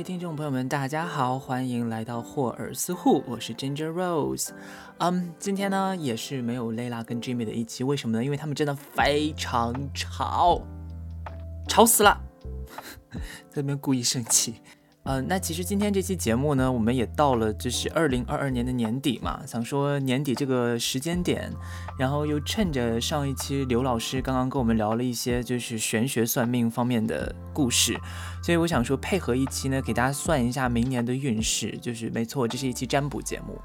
位听众朋友们，大家好，欢迎来到霍尔斯户，我是 Ginger Rose。嗯，今天呢也是没有 Layla 跟 Jimmy 的一期，为什么呢？因为他们真的非常吵，吵死了，在那边故意生气。嗯，那其实今天这期节目呢，我们也到了就是二零二二年的年底嘛，想说年底这个时间点，然后又趁着上一期刘老师刚刚跟我们聊了一些就是玄学算命方面的故事，所以我想说配合一期呢，给大家算一下明年的运势，就是没错，这是一期占卜节目。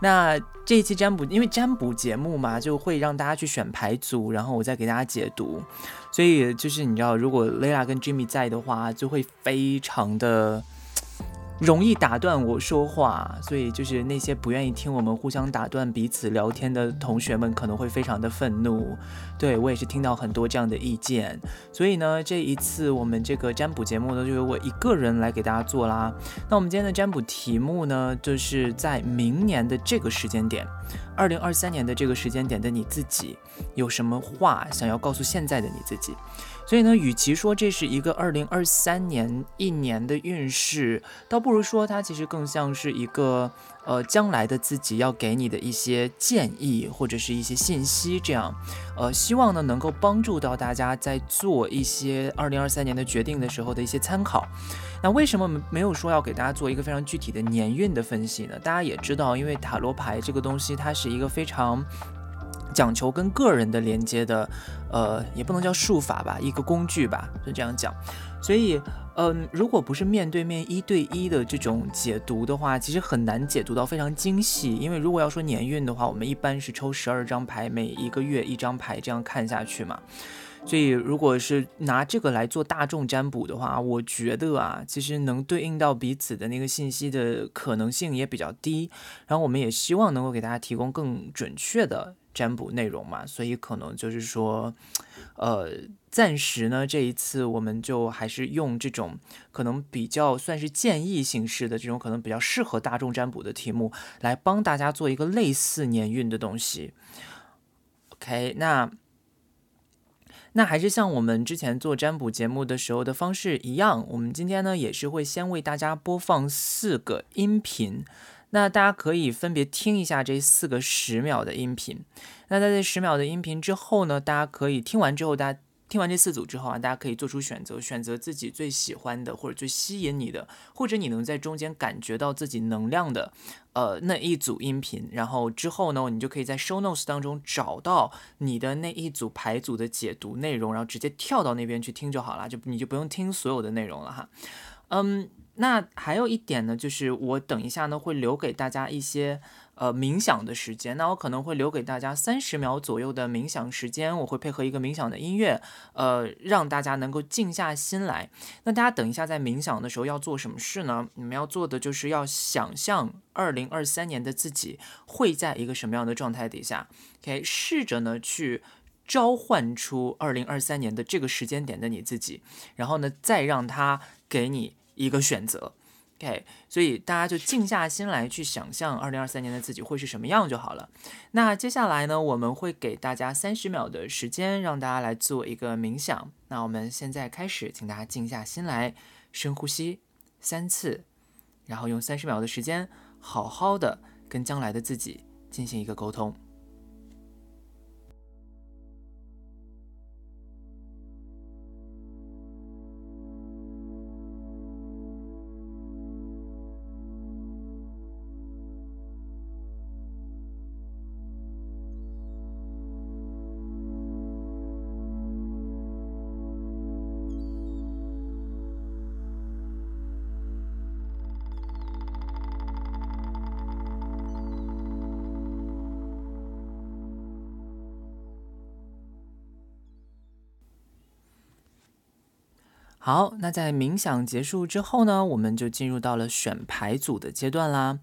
那这一期占卜，因为占卜节目嘛，就会让大家去选牌组，然后我再给大家解读。所以就是你知道，如果 Layla 跟 Jimmy 在的话，就会非常的。容易打断我说话，所以就是那些不愿意听我们互相打断彼此聊天的同学们可能会非常的愤怒。对我也是听到很多这样的意见，所以呢，这一次我们这个占卜节目呢，就由我一个人来给大家做啦。那我们今天的占卜题目呢，就是在明年的这个时间点，二零二三年的这个时间点的你自己，有什么话想要告诉现在的你自己？所以呢，与其说这是一个二零二三年一年的运势，倒不如说它其实更像是一个呃将来的自己要给你的一些建议或者是一些信息，这样，呃，希望呢能够帮助到大家在做一些二零二三年的决定的时候的一些参考。那为什么没有说要给大家做一个非常具体的年运的分析呢？大家也知道，因为塔罗牌这个东西，它是一个非常。讲求跟个人的连接的，呃，也不能叫术法吧，一个工具吧，就这样讲。所以，嗯，如果不是面对面一对一的这种解读的话，其实很难解读到非常精细。因为如果要说年运的话，我们一般是抽十二张牌，每一个月一张牌这样看下去嘛。所以，如果是拿这个来做大众占卜的话，我觉得啊，其实能对应到彼此的那个信息的可能性也比较低。然后，我们也希望能够给大家提供更准确的。占卜内容嘛，所以可能就是说，呃，暂时呢，这一次我们就还是用这种可能比较算是建议形式的这种可能比较适合大众占卜的题目，来帮大家做一个类似年运的东西。OK，那那还是像我们之前做占卜节目的时候的方式一样，我们今天呢也是会先为大家播放四个音频。那大家可以分别听一下这四个十秒的音频。那在这十秒的音频之后呢，大家可以听完之后，大家听完这四组之后啊，大家可以做出选择，选择自己最喜欢的或者最吸引你的，或者你能在中间感觉到自己能量的，呃，那一组音频。然后之后呢，你就可以在 show notes 当中找到你的那一组牌组的解读内容，然后直接跳到那边去听就好了，就你就不用听所有的内容了哈。嗯。那还有一点呢，就是我等一下呢会留给大家一些呃冥想的时间。那我可能会留给大家三十秒左右的冥想时间，我会配合一个冥想的音乐，呃，让大家能够静下心来。那大家等一下在冥想的时候要做什么事呢？你们要做的就是要想象二零二三年的自己会在一个什么样的状态底下。OK，试着呢去召唤出二零二三年的这个时间点的你自己，然后呢再让他给你。一个选择，OK，所以大家就静下心来去想象二零二三年的自己会是什么样就好了。那接下来呢，我们会给大家三十秒的时间，让大家来做一个冥想。那我们现在开始，请大家静下心来，深呼吸三次，然后用三十秒的时间，好好的跟将来的自己进行一个沟通。好，那在冥想结束之后呢，我们就进入到了选牌组的阶段啦。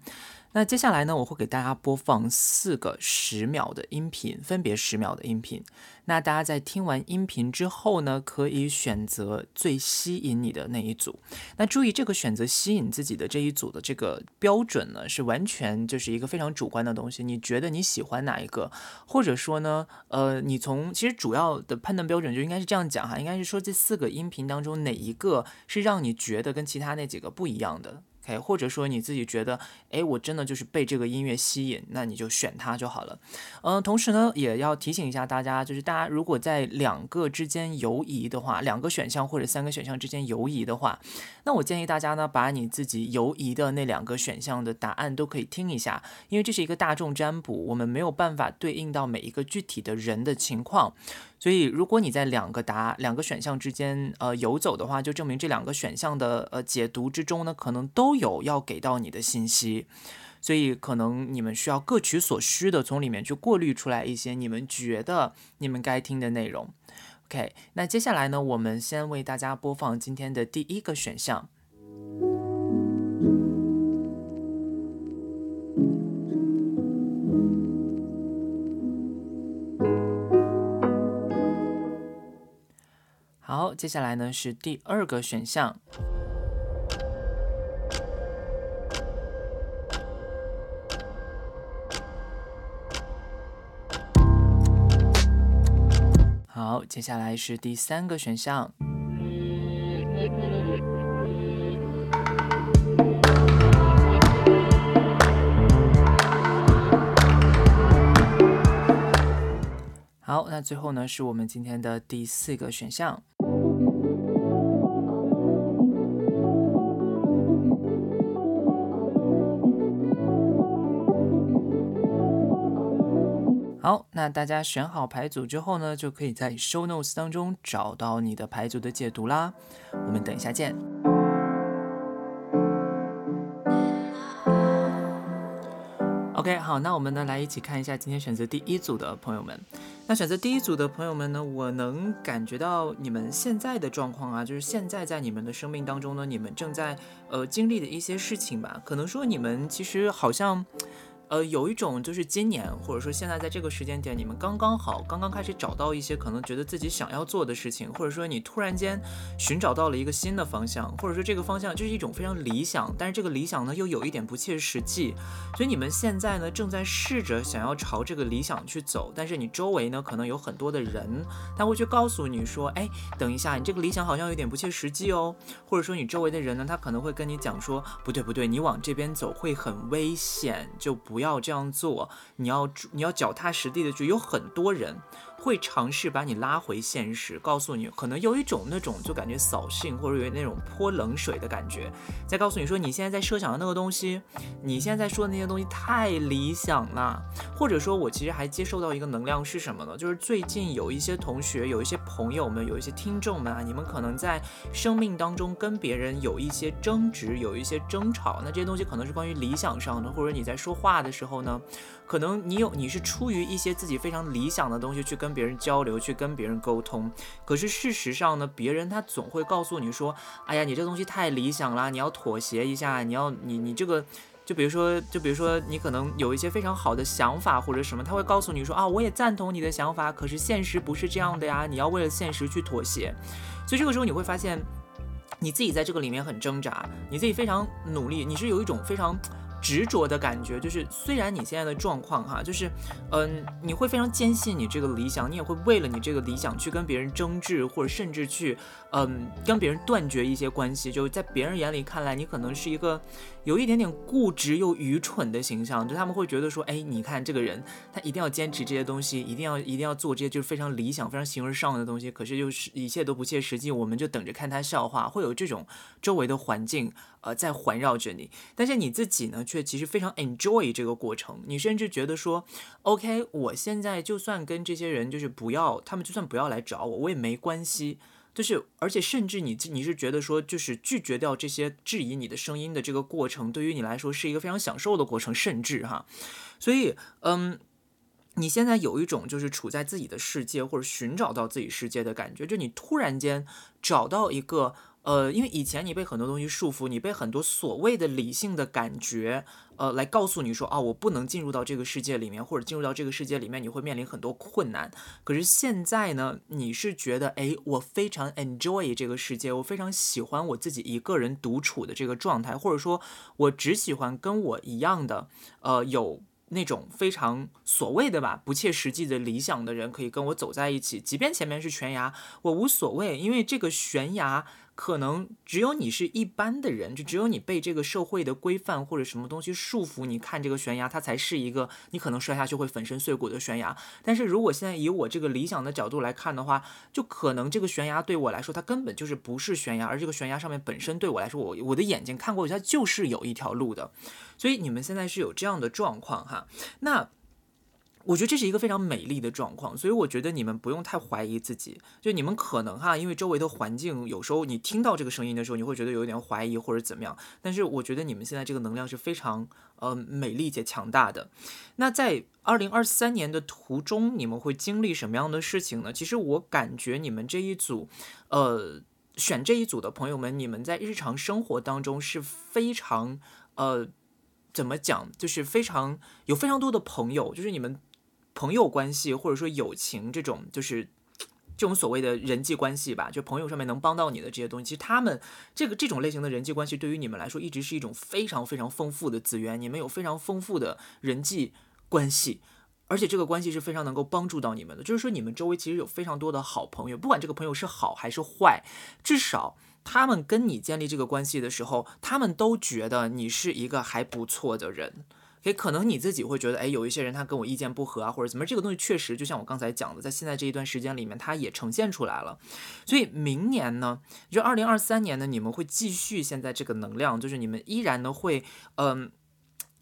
那接下来呢，我会给大家播放四个十秒的音频，分别十秒的音频。那大家在听完音频之后呢，可以选择最吸引你的那一组。那注意，这个选择吸引自己的这一组的这个标准呢，是完全就是一个非常主观的东西。你觉得你喜欢哪一个，或者说呢，呃，你从其实主要的判断标准就应该是这样讲哈，应该是说这四个音频当中哪一个是让你觉得跟其他那几个不一样的。哎，或者说你自己觉得，哎，我真的就是被这个音乐吸引，那你就选它就好了。嗯，同时呢，也要提醒一下大家，就是大家如果在两个之间游移的话，两个选项或者三个选项之间游移的话，那我建议大家呢，把你自己游移的那两个选项的答案都可以听一下，因为这是一个大众占卜，我们没有办法对应到每一个具体的人的情况。所以，如果你在两个答两个选项之间呃游走的话，就证明这两个选项的呃解读之中呢，可能都有要给到你的信息。所以，可能你们需要各取所需的从里面去过滤出来一些你们觉得你们该听的内容。OK，那接下来呢，我们先为大家播放今天的第一个选项。好，接下来呢是第二个选项。好，接下来是第三个选项。好，那最后呢是我们今天的第四个选项。好，那大家选好牌组之后呢，就可以在 Show Notes 当中找到你的牌组的解读啦。我们等一下见。OK，好，那我们呢来一起看一下今天选择第一组的朋友们。那选择第一组的朋友们呢，我能感觉到你们现在的状况啊，就是现在在你们的生命当中呢，你们正在呃经历的一些事情吧。可能说你们其实好像。呃，有一种就是今年，或者说现在在这个时间点，你们刚刚好，刚刚开始找到一些可能觉得自己想要做的事情，或者说你突然间寻找到了一个新的方向，或者说这个方向就是一种非常理想，但是这个理想呢又有一点不切实际，所以你们现在呢正在试着想要朝这个理想去走，但是你周围呢可能有很多的人，他会去告诉你说，哎，等一下，你这个理想好像有点不切实际哦，或者说你周围的人呢，他可能会跟你讲说，不对不对，你往这边走会很危险，就不。不要这样做，你要你要脚踏实地的去，有很多人。会尝试把你拉回现实，告诉你可能有一种那种就感觉扫兴或者有那种泼冷水的感觉，再告诉你说你现在在设想的那个东西，你现在在说的那些东西太理想了，或者说我其实还接受到一个能量是什么呢？就是最近有一些同学、有一些朋友们、有一些听众们啊，你们可能在生命当中跟别人有一些争执、有一些争吵，那这些东西可能是关于理想上的，或者你在说话的时候呢，可能你有你是出于一些自己非常理想的东西去跟。别人交流，去跟别人沟通，可是事实上呢，别人他总会告诉你说：“哎呀，你这东西太理想了，你要妥协一下，你要你你这个，就比如说，就比如说，你可能有一些非常好的想法或者什么，他会告诉你说啊，我也赞同你的想法，可是现实不是这样的呀，你要为了现实去妥协。所以这个时候你会发现，你自己在这个里面很挣扎，你自己非常努力，你是有一种非常。执着的感觉，就是虽然你现在的状况哈，就是，嗯，你会非常坚信你这个理想，你也会为了你这个理想去跟别人争执，或者甚至去，嗯，跟别人断绝一些关系。就在别人眼里看来，你可能是一个有一点点固执又愚蠢的形象，就他们会觉得说，哎，你看这个人，他一定要坚持这些东西，一定要一定要做这些就是非常理想、非常形而上的东西，可是就是一切都不切实际，我们就等着看他笑话，会有这种周围的环境。呃，在环绕着你，但是你自己呢，却其实非常 enjoy 这个过程。你甚至觉得说，OK，我现在就算跟这些人就是不要，他们就算不要来找我，我也没关系。就是，而且甚至你你是觉得说，就是拒绝掉这些质疑你的声音的这个过程，对于你来说是一个非常享受的过程，甚至哈。所以，嗯，你现在有一种就是处在自己的世界或者寻找到自己世界的感觉，就你突然间找到一个。呃，因为以前你被很多东西束缚，你被很多所谓的理性的感觉，呃，来告诉你说，啊，我不能进入到这个世界里面，或者进入到这个世界里面，你会面临很多困难。可是现在呢，你是觉得，哎，我非常 enjoy 这个世界，我非常喜欢我自己一个人独处的这个状态，或者说，我只喜欢跟我一样的，呃，有。那种非常所谓的吧，不切实际的理想的人，可以跟我走在一起，即便前面是悬崖，我无所谓，因为这个悬崖。可能只有你是一般的人，就只有你被这个社会的规范或者什么东西束缚，你看这个悬崖，它才是一个你可能摔下去会粉身碎骨的悬崖。但是如果现在以我这个理想的角度来看的话，就可能这个悬崖对我来说，它根本就是不是悬崖，而这个悬崖上面本身对我来说，我我的眼睛看过去，它就是有一条路的。所以你们现在是有这样的状况哈，那。我觉得这是一个非常美丽的状况，所以我觉得你们不用太怀疑自己。就你们可能哈，因为周围的环境，有时候你听到这个声音的时候，你会觉得有点怀疑或者怎么样。但是我觉得你们现在这个能量是非常呃美丽且强大的。那在二零二三年的途中，你们会经历什么样的事情呢？其实我感觉你们这一组，呃，选这一组的朋友们，你们在日常生活当中是非常呃，怎么讲，就是非常有非常多的朋友，就是你们。朋友关系或者说友情这种，就是这种所谓的人际关系吧，就朋友上面能帮到你的这些东西，其实他们这个这种类型的人际关系对于你们来说，一直是一种非常非常丰富的资源。你们有非常丰富的人际关系，而且这个关系是非常能够帮助到你们的。就是说，你们周围其实有非常多的好朋友，不管这个朋友是好还是坏，至少他们跟你建立这个关系的时候，他们都觉得你是一个还不错的人。也可能你自己会觉得，哎，有一些人他跟我意见不合啊，或者怎么，这个东西确实就像我刚才讲的，在现在这一段时间里面，它也呈现出来了。所以明年呢，就二零二三年呢，你们会继续现在这个能量，就是你们依然呢会，嗯。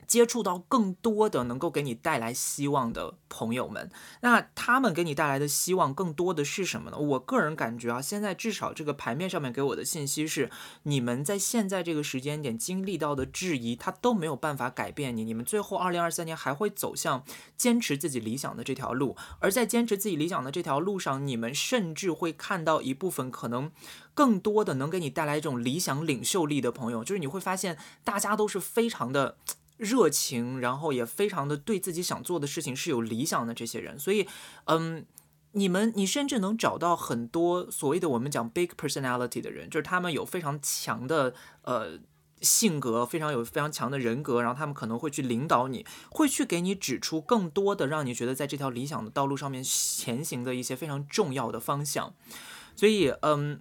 接触到更多的能够给你带来希望的朋友们，那他们给你带来的希望更多的是什么呢？我个人感觉啊，现在至少这个牌面上面给我的信息是，你们在现在这个时间点经历到的质疑，它都没有办法改变你。你们最后二零二三年还会走向坚持自己理想的这条路，而在坚持自己理想的这条路上，你们甚至会看到一部分可能更多的能给你带来一种理想领袖力的朋友，就是你会发现大家都是非常的。热情，然后也非常的对自己想做的事情是有理想的这些人，所以，嗯，你们你甚至能找到很多所谓的我们讲 big personality 的人，就是他们有非常强的呃性格，非常有非常强的人格，然后他们可能会去领导你，会去给你指出更多的让你觉得在这条理想的道路上面前行的一些非常重要的方向，所以，嗯。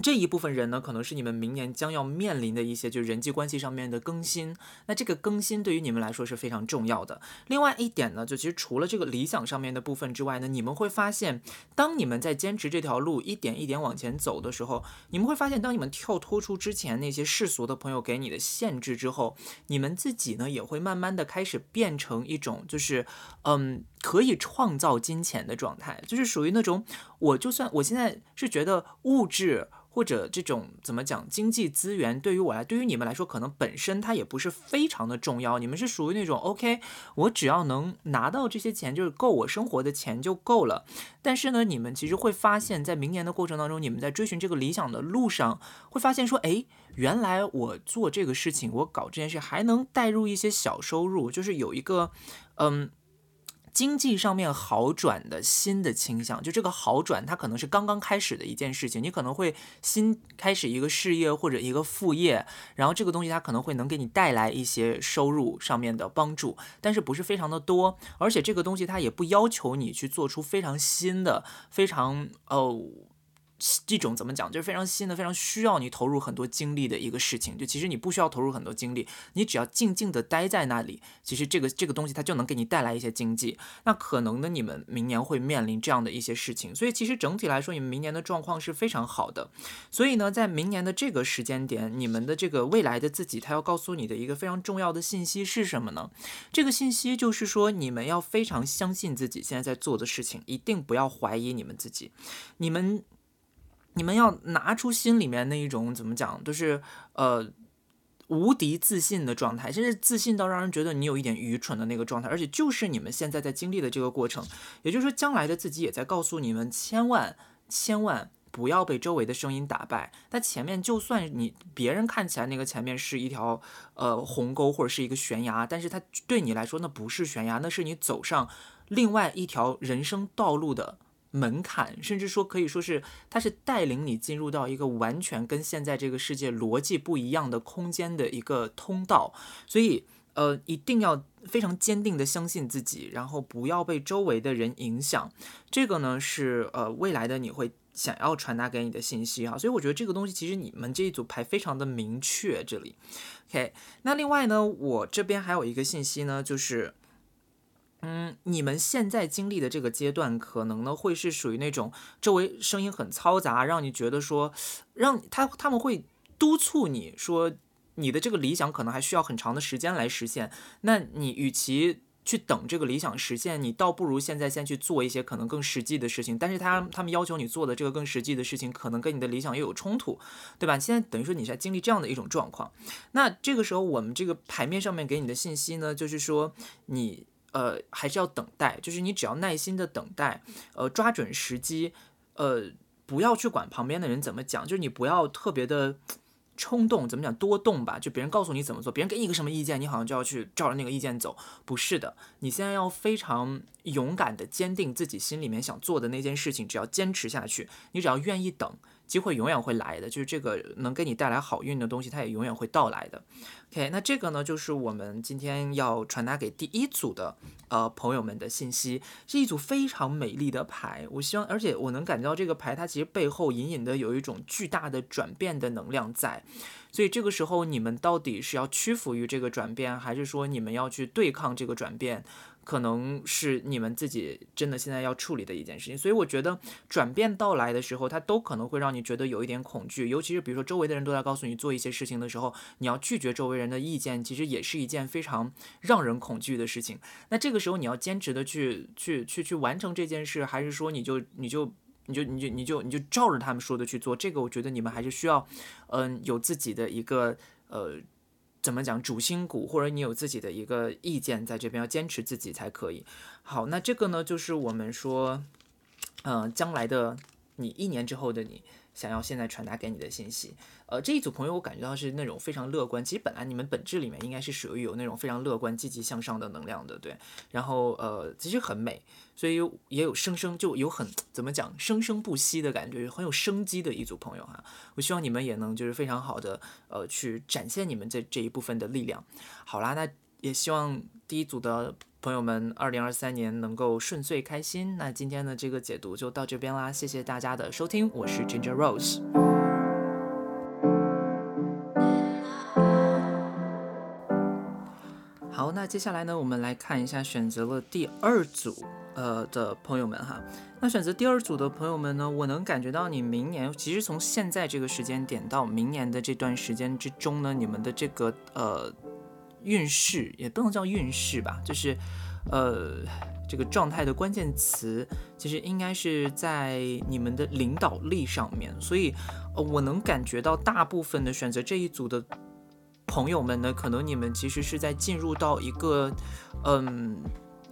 这一部分人呢，可能是你们明年将要面临的一些，就是人际关系上面的更新。那这个更新对于你们来说是非常重要的。另外一点呢，就其实除了这个理想上面的部分之外呢，你们会发现，当你们在坚持这条路一点一点往前走的时候，你们会发现，当你们跳脱出之前那些世俗的朋友给你的限制之后，你们自己呢也会慢慢的开始变成一种，就是嗯，可以创造金钱的状态，就是属于那种，我就算我现在是觉得物质。或者这种怎么讲，经济资源对于我来，对于你们来说，可能本身它也不是非常的重要。你们是属于那种 OK，我只要能拿到这些钱，就是够我生活的钱就够了。但是呢，你们其实会发现，在明年的过程当中，你们在追寻这个理想的路上，会发现说，哎，原来我做这个事情，我搞这件事还能带入一些小收入，就是有一个，嗯。经济上面好转的新的倾向，就这个好转，它可能是刚刚开始的一件事情。你可能会新开始一个事业或者一个副业，然后这个东西它可能会能给你带来一些收入上面的帮助，但是不是非常的多，而且这个东西它也不要求你去做出非常新的、非常哦。这种怎么讲，就是非常新的，非常需要你投入很多精力的一个事情。就其实你不需要投入很多精力，你只要静静的待在那里，其实这个这个东西它就能给你带来一些经济。那可能呢，你们明年会面临这样的一些事情。所以其实整体来说，你们明年的状况是非常好的。所以呢，在明年的这个时间点，你们的这个未来的自己，他要告诉你的一个非常重要的信息是什么呢？这个信息就是说，你们要非常相信自己现在在做的事情，一定不要怀疑你们自己，你们。你们要拿出心里面那一种怎么讲，就是呃无敌自信的状态，甚至自信到让人觉得你有一点愚蠢的那个状态，而且就是你们现在在经历的这个过程，也就是说将来的自己也在告诉你们，千万千万。不要被周围的声音打败。那前面就算你别人看起来那个前面是一条呃鸿沟或者是一个悬崖，但是它对你来说那不是悬崖，那是你走上另外一条人生道路的门槛，甚至说可以说是它是带领你进入到一个完全跟现在这个世界逻辑不一样的空间的一个通道。所以呃，一定要非常坚定的相信自己，然后不要被周围的人影响。这个呢是呃未来的你会。想要传达给你的信息啊，所以我觉得这个东西其实你们这一组牌非常的明确。这里，OK，那另外呢，我这边还有一个信息呢，就是，嗯，你们现在经历的这个阶段，可能呢会是属于那种周围声音很嘈杂，让你觉得说，让他他们会督促你说，你的这个理想可能还需要很长的时间来实现。那你与其去等这个理想实现，你倒不如现在先去做一些可能更实际的事情。但是他他们要求你做的这个更实际的事情，可能跟你的理想又有冲突，对吧？现在等于说你在经历这样的一种状况。那这个时候，我们这个牌面上面给你的信息呢，就是说你呃还是要等待，就是你只要耐心的等待，呃抓准时机，呃不要去管旁边的人怎么讲，就是你不要特别的。冲动怎么讲多动吧，就别人告诉你怎么做，别人给你一个什么意见，你好像就要去照着那个意见走，不是的，你现在要非常勇敢的坚定自己心里面想做的那件事情，只要坚持下去，你只要愿意等。机会永远会来的，就是这个能给你带来好运的东西，它也永远会到来的。OK，那这个呢，就是我们今天要传达给第一组的呃朋友们的信息，是一组非常美丽的牌。我希望，而且我能感觉到这个牌它其实背后隐隐的有一种巨大的转变的能量在。所以这个时候，你们到底是要屈服于这个转变，还是说你们要去对抗这个转变？可能是你们自己真的现在要处理的一件事情，所以我觉得转变到来的时候，它都可能会让你觉得有一点恐惧，尤其是比如说周围的人都在告诉你做一些事情的时候，你要拒绝周围人的意见，其实也是一件非常让人恐惧的事情。那这个时候你要坚持的去去去去完成这件事，还是说你就你就你就你就你就你就照着他们说的去做？这个我觉得你们还是需要，嗯，有自己的一个呃。怎么讲主心骨，或者你有自己的一个意见，在这边要坚持自己才可以。好，那这个呢，就是我们说，嗯，将来的你，一年之后的你。想要现在传达给你的信息，呃，这一组朋友我感觉到是那种非常乐观。其实本来你们本质里面应该是属于有那种非常乐观、积极向上的能量的，对。然后呃，其实很美，所以也有生生就有很怎么讲生生不息的感觉，很有生机的一组朋友哈。我希望你们也能就是非常好的呃去展现你们这这一部分的力量。好啦，那也希望第一组的。朋友们，二零二三年能够顺遂开心。那今天的这个解读就到这边啦，谢谢大家的收听，我是 Ginger Rose。好，那接下来呢，我们来看一下选择了第二组呃的朋友们哈。那选择第二组的朋友们呢，我能感觉到你明年其实从现在这个时间点到明年的这段时间之中呢，你们的这个呃。运势也不能叫运势吧，就是，呃，这个状态的关键词其实应该是在你们的领导力上面。所以，呃，我能感觉到大部分的选择这一组的朋友们呢，可能你们其实是在进入到一个，嗯，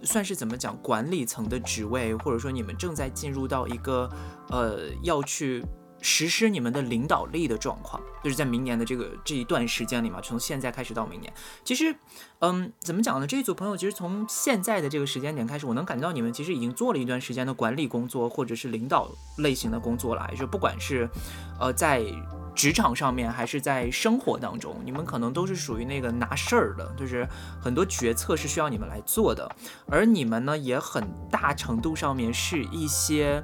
算是怎么讲管理层的职位，或者说你们正在进入到一个，呃，要去。实施你们的领导力的状况，就是在明年的这个这一段时间里嘛，从现在开始到明年，其实，嗯，怎么讲呢？这一组朋友其实从现在的这个时间点开始，我能感觉到你们其实已经做了一段时间的管理工作，或者是领导类型的工作了。就不管是，呃，在职场上面，还是在生活当中，你们可能都是属于那个拿事儿的，就是很多决策是需要你们来做的，而你们呢，也很大程度上面是一些。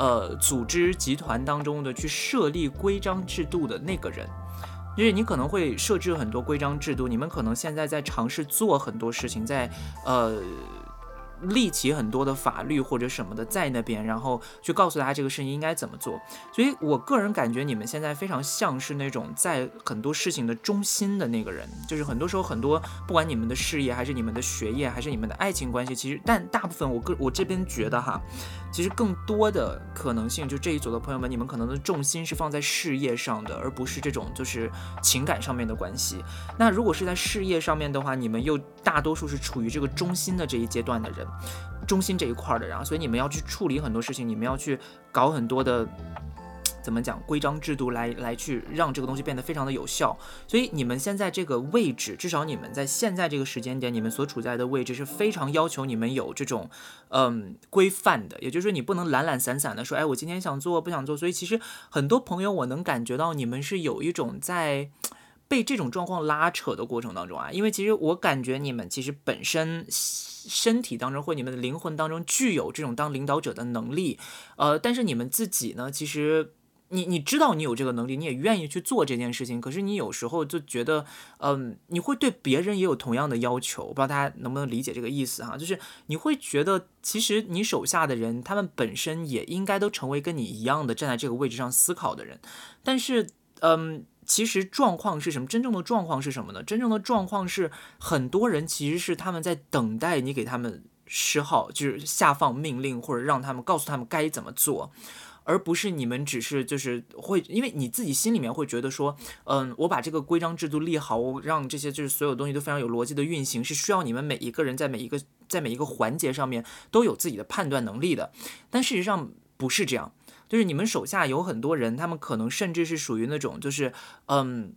呃，组织集团当中的去设立规章制度的那个人，因为你可能会设置很多规章制度，你们可能现在在尝试做很多事情，在呃。立起很多的法律或者什么的在那边，然后去告诉大家这个事情应该怎么做。所以我个人感觉你们现在非常像是那种在很多事情的中心的那个人，就是很多时候很多不管你们的事业还是你们的学业还是你们的爱情关系，其实但大部分我个我这边觉得哈，其实更多的可能性就这一组的朋友们，你们可能的重心是放在事业上的，而不是这种就是情感上面的关系。那如果是在事业上面的话，你们又大多数是处于这个中心的这一阶段的人。中心这一块的，然后所以你们要去处理很多事情，你们要去搞很多的 怎么讲规章制度来来去让这个东西变得非常的有效。所以你们现在这个位置，至少你们在现在这个时间点，你们所处在的位置是非常要求你们有这种嗯规范的。也就是说，你不能懒懒散散的说，哎，我今天想做不想做。所以其实很多朋友，我能感觉到你们是有一种在。被这种状况拉扯的过程当中啊，因为其实我感觉你们其实本身身体当中或你们的灵魂当中具有这种当领导者的能力，呃，但是你们自己呢，其实你你知道你有这个能力，你也愿意去做这件事情，可是你有时候就觉得，嗯，你会对别人也有同样的要求，不知道大家能不能理解这个意思哈？就是你会觉得，其实你手下的人，他们本身也应该都成为跟你一样的站在这个位置上思考的人，但是，嗯。其实状况是什么？真正的状况是什么呢？真正的状况是，很多人其实是他们在等待你给他们示好，就是下放命令，或者让他们告诉他们该怎么做，而不是你们只是就是会，因为你自己心里面会觉得说，嗯，我把这个规章制度立好，我让这些就是所有东西都非常有逻辑的运行，是需要你们每一个人在每一个在每一个环节上面都有自己的判断能力的。但事实上不是这样。就是你们手下有很多人，他们可能甚至是属于那种，就是，嗯，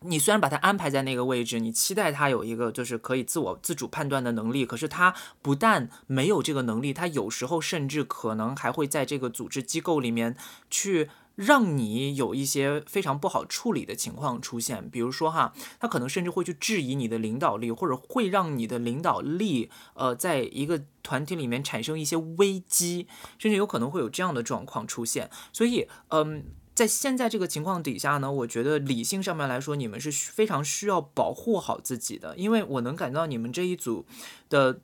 你虽然把他安排在那个位置，你期待他有一个就是可以自我自主判断的能力，可是他不但没有这个能力，他有时候甚至可能还会在这个组织机构里面去。让你有一些非常不好处理的情况出现，比如说哈，他可能甚至会去质疑你的领导力，或者会让你的领导力，呃，在一个团体里面产生一些危机，甚至有可能会有这样的状况出现。所以，嗯，在现在这个情况底下呢，我觉得理性上面来说，你们是非常需要保护好自己的，因为我能感到你们这一组的。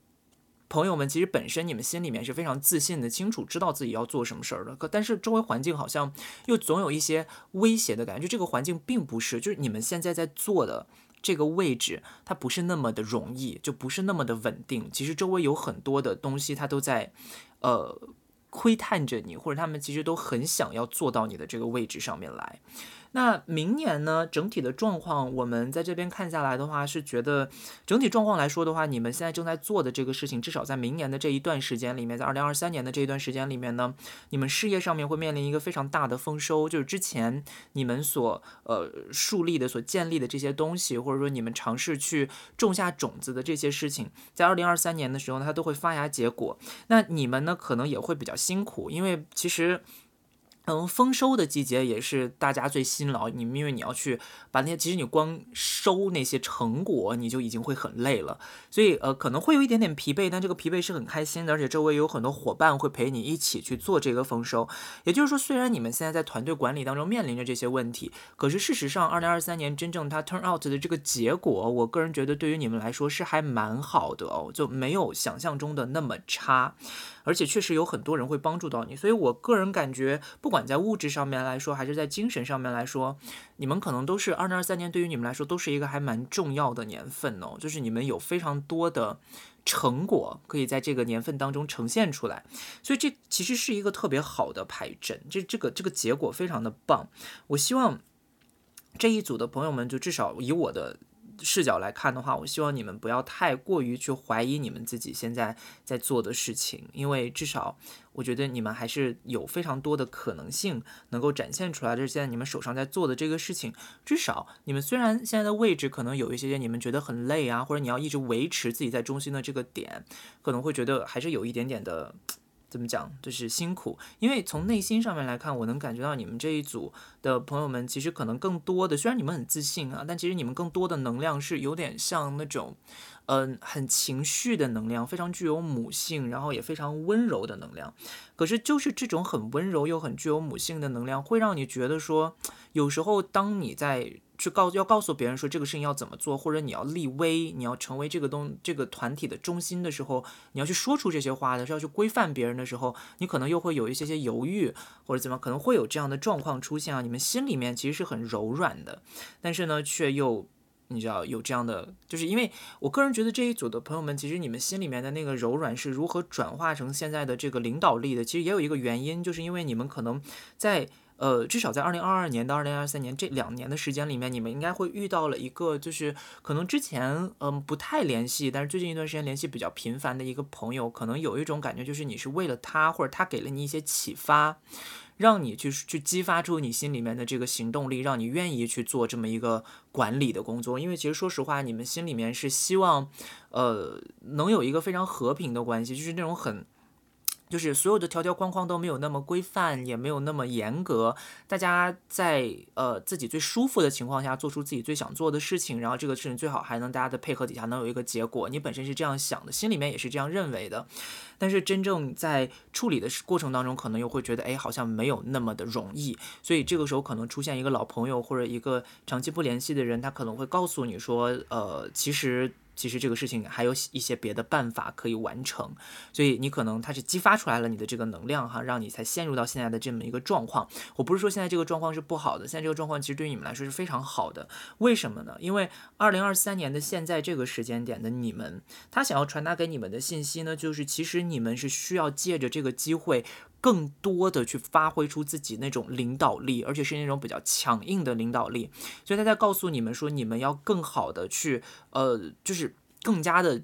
朋友们，其实本身你们心里面是非常自信的，清楚知道自己要做什么事儿的。可但是周围环境好像又总有一些威胁的感觉。就这个环境并不是，就是你们现在在做的这个位置，它不是那么的容易，就不是那么的稳定。其实周围有很多的东西，它都在，呃，窥探着你，或者他们其实都很想要坐到你的这个位置上面来。那明年呢？整体的状况，我们在这边看下来的话，是觉得整体状况来说的话，你们现在正在做的这个事情，至少在明年的这一段时间里面，在二零二三年的这一段时间里面呢，你们事业上面会面临一个非常大的丰收，就是之前你们所呃树立的、所建立的这些东西，或者说你们尝试去种下种子的这些事情，在二零二三年的时候呢，它都会发芽结果。那你们呢，可能也会比较辛苦，因为其实。嗯，丰收的季节也是大家最辛劳。你因为你要去把那些，其实你光收那些成果，你就已经会很累了。所以呃，可能会有一点点疲惫，但这个疲惫是很开心的。而且周围有很多伙伴会陪你一起去做这个丰收。也就是说，虽然你们现在在团队管理当中面临着这些问题，可是事实上，二零二三年真正它 turn out 的这个结果，我个人觉得对于你们来说是还蛮好的哦，就没有想象中的那么差。而且确实有很多人会帮助到你，所以我个人感觉，不管在物质上面来说，还是在精神上面来说，你们可能都是二零二三年对于你们来说都是一个还蛮重要的年份哦。就是你们有非常多的成果可以在这个年份当中呈现出来，所以这其实是一个特别好的牌阵，这这个这个结果非常的棒。我希望这一组的朋友们，就至少以我的。视角来看的话，我希望你们不要太过于去怀疑你们自己现在在做的事情，因为至少我觉得你们还是有非常多的可能性能够展现出来。就是现在你们手上在做的这个事情，至少你们虽然现在的位置可能有一些些你们觉得很累啊，或者你要一直维持自己在中心的这个点，可能会觉得还是有一点点的。怎么讲，就是辛苦，因为从内心上面来看，我能感觉到你们这一组的朋友们，其实可能更多的，虽然你们很自信啊，但其实你们更多的能量是有点像那种，嗯，很情绪的能量，非常具有母性，然后也非常温柔的能量。可是就是这种很温柔又很具有母性的能量，会让你觉得说，有时候当你在。去告要告诉别人说这个事情要怎么做，或者你要立威，你要成为这个东这个团体的中心的时候，你要去说出这些话的时候，要去规范别人的时候，你可能又会有一些些犹豫，或者怎么可能会有这样的状况出现啊？你们心里面其实是很柔软的，但是呢，却又你知道有这样的，就是因为我个人觉得这一组的朋友们，其实你们心里面的那个柔软是如何转化成现在的这个领导力的？其实也有一个原因，就是因为你们可能在。呃，至少在二零二二年到二零二三年这两年的时间里面，你们应该会遇到了一个，就是可能之前嗯不太联系，但是最近一段时间联系比较频繁的一个朋友，可能有一种感觉，就是你是为了他，或者他给了你一些启发。让你去去激发出你心里面的这个行动力，让你愿意去做这么一个管理的工作。因为其实说实话，你们心里面是希望，呃，能有一个非常和平的关系，就是那种很。就是所有的条条框框都没有那么规范，也没有那么严格。大家在呃自己最舒服的情况下，做出自己最想做的事情，然后这个事情最好还能大家的配合底下能有一个结果。你本身是这样想的，心里面也是这样认为的。但是真正在处理的过程当中，可能又会觉得，哎，好像没有那么的容易。所以这个时候可能出现一个老朋友或者一个长期不联系的人，他可能会告诉你说，呃，其实。其实这个事情还有一些别的办法可以完成，所以你可能它是激发出来了你的这个能量哈，让你才陷入到现在的这么一个状况。我不是说现在这个状况是不好的，现在这个状况其实对于你们来说是非常好的。为什么呢？因为二零二三年的现在这个时间点的你们，他想要传达给你们的信息呢，就是其实你们是需要借着这个机会。更多的去发挥出自己那种领导力，而且是那种比较强硬的领导力，所以他在告诉你们说，你们要更好的去，呃，就是更加的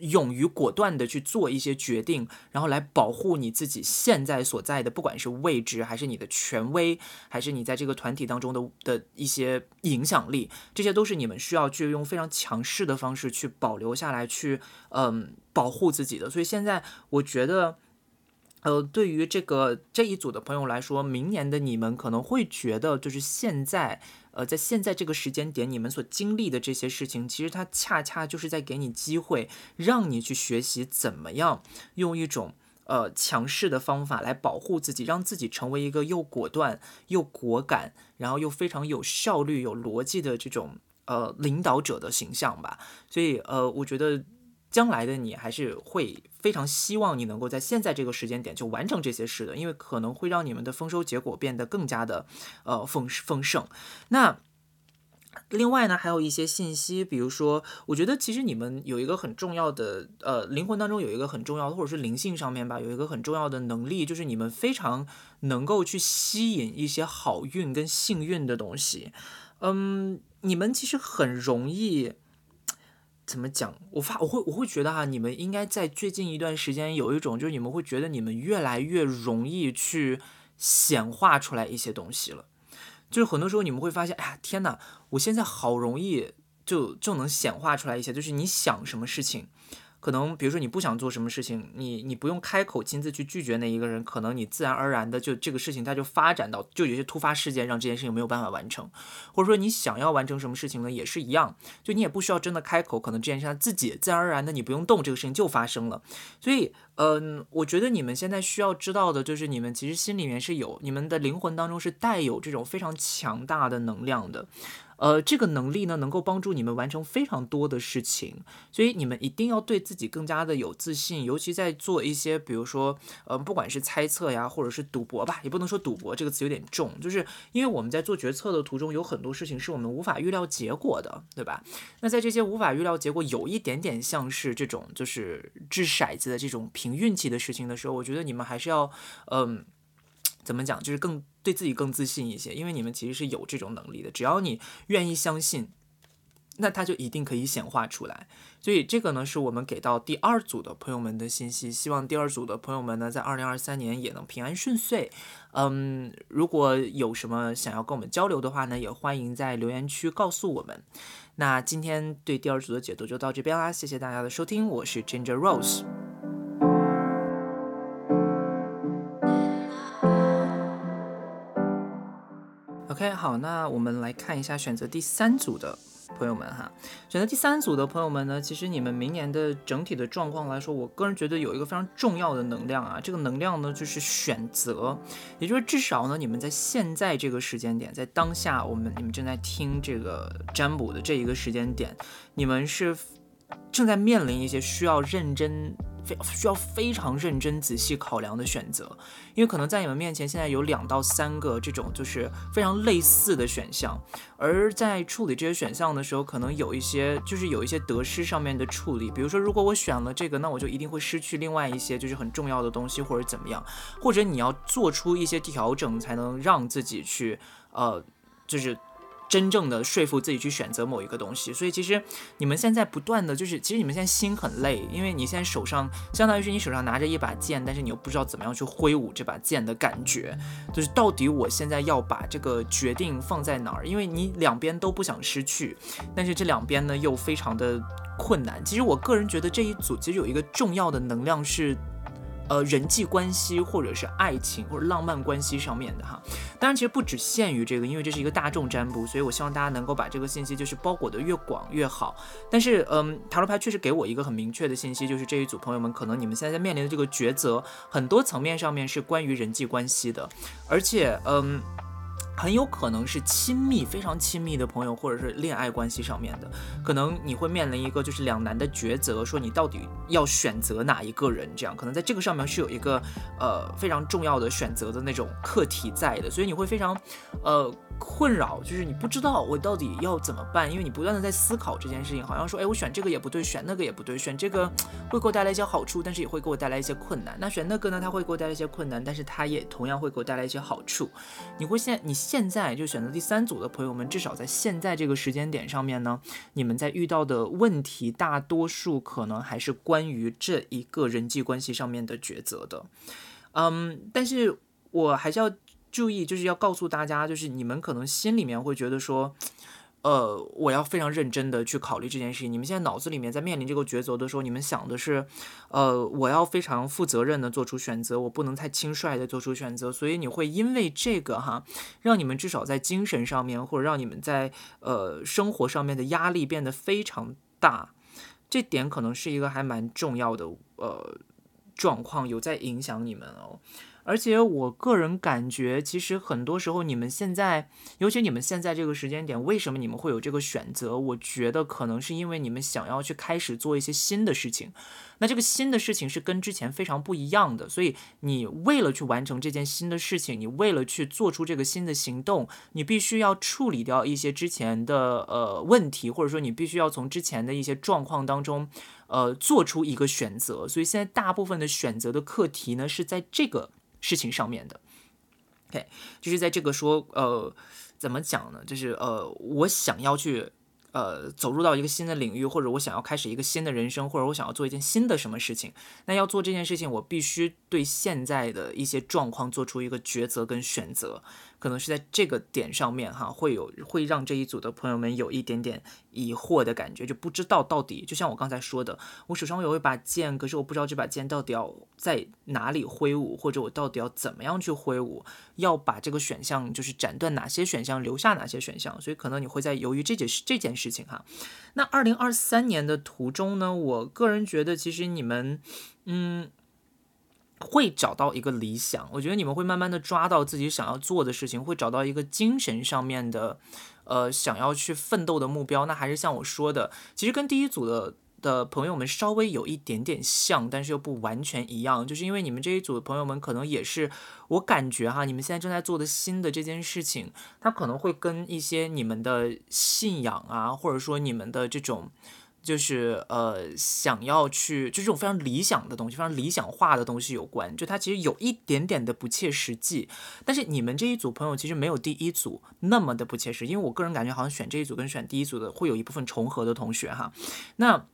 勇于果断的去做一些决定，然后来保护你自己现在所在的，不管是位置，还是你的权威，还是你在这个团体当中的的一些影响力，这些都是你们需要去用非常强势的方式去保留下来，去嗯保护自己的。所以现在我觉得。呃，对于这个这一组的朋友来说，明年的你们可能会觉得，就是现在，呃，在现在这个时间点，你们所经历的这些事情，其实它恰恰就是在给你机会，让你去学习怎么样用一种呃强势的方法来保护自己，让自己成为一个又果断又果敢，然后又非常有效率、有逻辑的这种呃领导者的形象吧。所以，呃，我觉得。将来的你还是会非常希望你能够在现在这个时间点就完成这些事的，因为可能会让你们的丰收结果变得更加的呃丰丰盛。那另外呢，还有一些信息，比如说，我觉得其实你们有一个很重要的呃灵魂当中有一个很重要的，或者是灵性上面吧，有一个很重要的能力，就是你们非常能够去吸引一些好运跟幸运的东西。嗯，你们其实很容易。怎么讲？我发我会我会觉得哈，你们应该在最近一段时间有一种，就是你们会觉得你们越来越容易去显化出来一些东西了。就是很多时候你们会发现，哎呀，天哪，我现在好容易就就能显化出来一些，就是你想什么事情。可能比如说你不想做什么事情，你你不用开口亲自去拒绝那一个人，可能你自然而然的就这个事情它就发展到就有些突发事件让这件事情没有办法完成，或者说你想要完成什么事情呢，也是一样，就你也不需要真的开口，可能这件事它自己自然而然的你不用动，这个事情就发生了。所以，嗯，我觉得你们现在需要知道的就是你们其实心里面是有，你们的灵魂当中是带有这种非常强大的能量的。呃，这个能力呢，能够帮助你们完成非常多的事情，所以你们一定要对自己更加的有自信，尤其在做一些，比如说，呃，不管是猜测呀，或者是赌博吧，也不能说赌博这个词有点重，就是因为我们在做决策的途中，有很多事情是我们无法预料结果的，对吧？那在这些无法预料结果，有一点点像是这种就是掷骰子的这种凭运气的事情的时候，我觉得你们还是要，嗯。怎么讲？就是更对自己更自信一些，因为你们其实是有这种能力的。只要你愿意相信，那它就一定可以显化出来。所以这个呢，是我们给到第二组的朋友们的信息。希望第二组的朋友们呢，在二零二三年也能平安顺遂。嗯，如果有什么想要跟我们交流的话呢，也欢迎在留言区告诉我们。那今天对第二组的解读就到这边啦，谢谢大家的收听，我是 Ginger Rose。OK，好，那我们来看一下选择第三组的朋友们哈。选择第三组的朋友们呢，其实你们明年的整体的状况来说，我个人觉得有一个非常重要的能量啊，这个能量呢就是选择，也就是至少呢，你们在现在这个时间点，在当下我们你们正在听这个占卜的这一个时间点，你们是正在面临一些需要认真。非需要非常认真仔细考量的选择，因为可能在你们面前现在有两到三个这种就是非常类似的选项，而在处理这些选项的时候，可能有一些就是有一些得失上面的处理，比如说如果我选了这个，那我就一定会失去另外一些就是很重要的东西，或者怎么样，或者你要做出一些调整，才能让自己去呃就是。真正的说服自己去选择某一个东西，所以其实你们现在不断的就是，其实你们现在心很累，因为你现在手上相当于是你手上拿着一把剑，但是你又不知道怎么样去挥舞这把剑的感觉，就是到底我现在要把这个决定放在哪儿？因为你两边都不想失去，但是这两边呢又非常的困难。其实我个人觉得这一组其实有一个重要的能量是。呃，人际关系或者是爱情或者浪漫关系上面的哈，当然其实不只限于这个，因为这是一个大众占卜，所以我希望大家能够把这个信息就是包裹的越广越好。但是，嗯，塔罗牌确实给我一个很明确的信息，就是这一组朋友们可能你们现在在面临的这个抉择，很多层面上面是关于人际关系的，而且，嗯。很有可能是亲密、非常亲密的朋友，或者是恋爱关系上面的，可能你会面临一个就是两难的抉择，说你到底要选择哪一个人，这样可能在这个上面是有一个呃非常重要的选择的那种课题在的，所以你会非常呃。困扰就是你不知道我到底要怎么办，因为你不断的在思考这件事情，好像说，哎，我选这个也不对，选那个也不对，选这个会给我带来一些好处，但是也会给我带来一些困难。那选那个呢，它会给我带来一些困难，但是它也同样会给我带来一些好处。你会现你现在就选择第三组的朋友们，至少在现在这个时间点上面呢，你们在遇到的问题，大多数可能还是关于这一个人际关系上面的抉择的。嗯，但是我还是要。注意，就是要告诉大家，就是你们可能心里面会觉得说，呃，我要非常认真的去考虑这件事情。你们现在脑子里面在面临这个抉择的时候，你们想的是，呃，我要非常负责任的做出选择，我不能太轻率的做出选择。所以你会因为这个哈，让你们至少在精神上面，或者让你们在呃生活上面的压力变得非常大。这点可能是一个还蛮重要的呃状况，有在影响你们哦。而且我个人感觉，其实很多时候你们现在，尤其你们现在这个时间点，为什么你们会有这个选择？我觉得可能是因为你们想要去开始做一些新的事情。那这个新的事情是跟之前非常不一样的，所以你为了去完成这件新的事情，你为了去做出这个新的行动，你必须要处理掉一些之前的呃问题，或者说你必须要从之前的一些状况当中，呃，做出一个选择。所以现在大部分的选择的课题呢，是在这个。事情上面的，OK，就是在这个说，呃，怎么讲呢？就是呃，我想要去，呃，走入到一个新的领域，或者我想要开始一个新的人生，或者我想要做一件新的什么事情，那要做这件事情，我必须对现在的一些状况做出一个抉择跟选择。可能是在这个点上面哈，会有会让这一组的朋友们有一点点疑惑的感觉，就不知道到底，就像我刚才说的，我手上有一把剑，可是我不知道这把剑到底要在哪里挥舞，或者我到底要怎么样去挥舞，要把这个选项就是斩断哪些选项，留下哪些选项，所以可能你会在犹豫这件事这件事情哈。那二零二三年的途中呢，我个人觉得其实你们，嗯。会找到一个理想，我觉得你们会慢慢的抓到自己想要做的事情，会找到一个精神上面的，呃，想要去奋斗的目标。那还是像我说的，其实跟第一组的的朋友们稍微有一点点像，但是又不完全一样，就是因为你们这一组的朋友们可能也是，我感觉哈，你们现在正在做的新的这件事情，它可能会跟一些你们的信仰啊，或者说你们的这种。就是呃，想要去就这种非常理想的东西，非常理想化的东西有关，就它其实有一点点的不切实际。但是你们这一组朋友其实没有第一组那么的不切实，因为我个人感觉好像选这一组跟选第一组的会有一部分重合的同学哈。那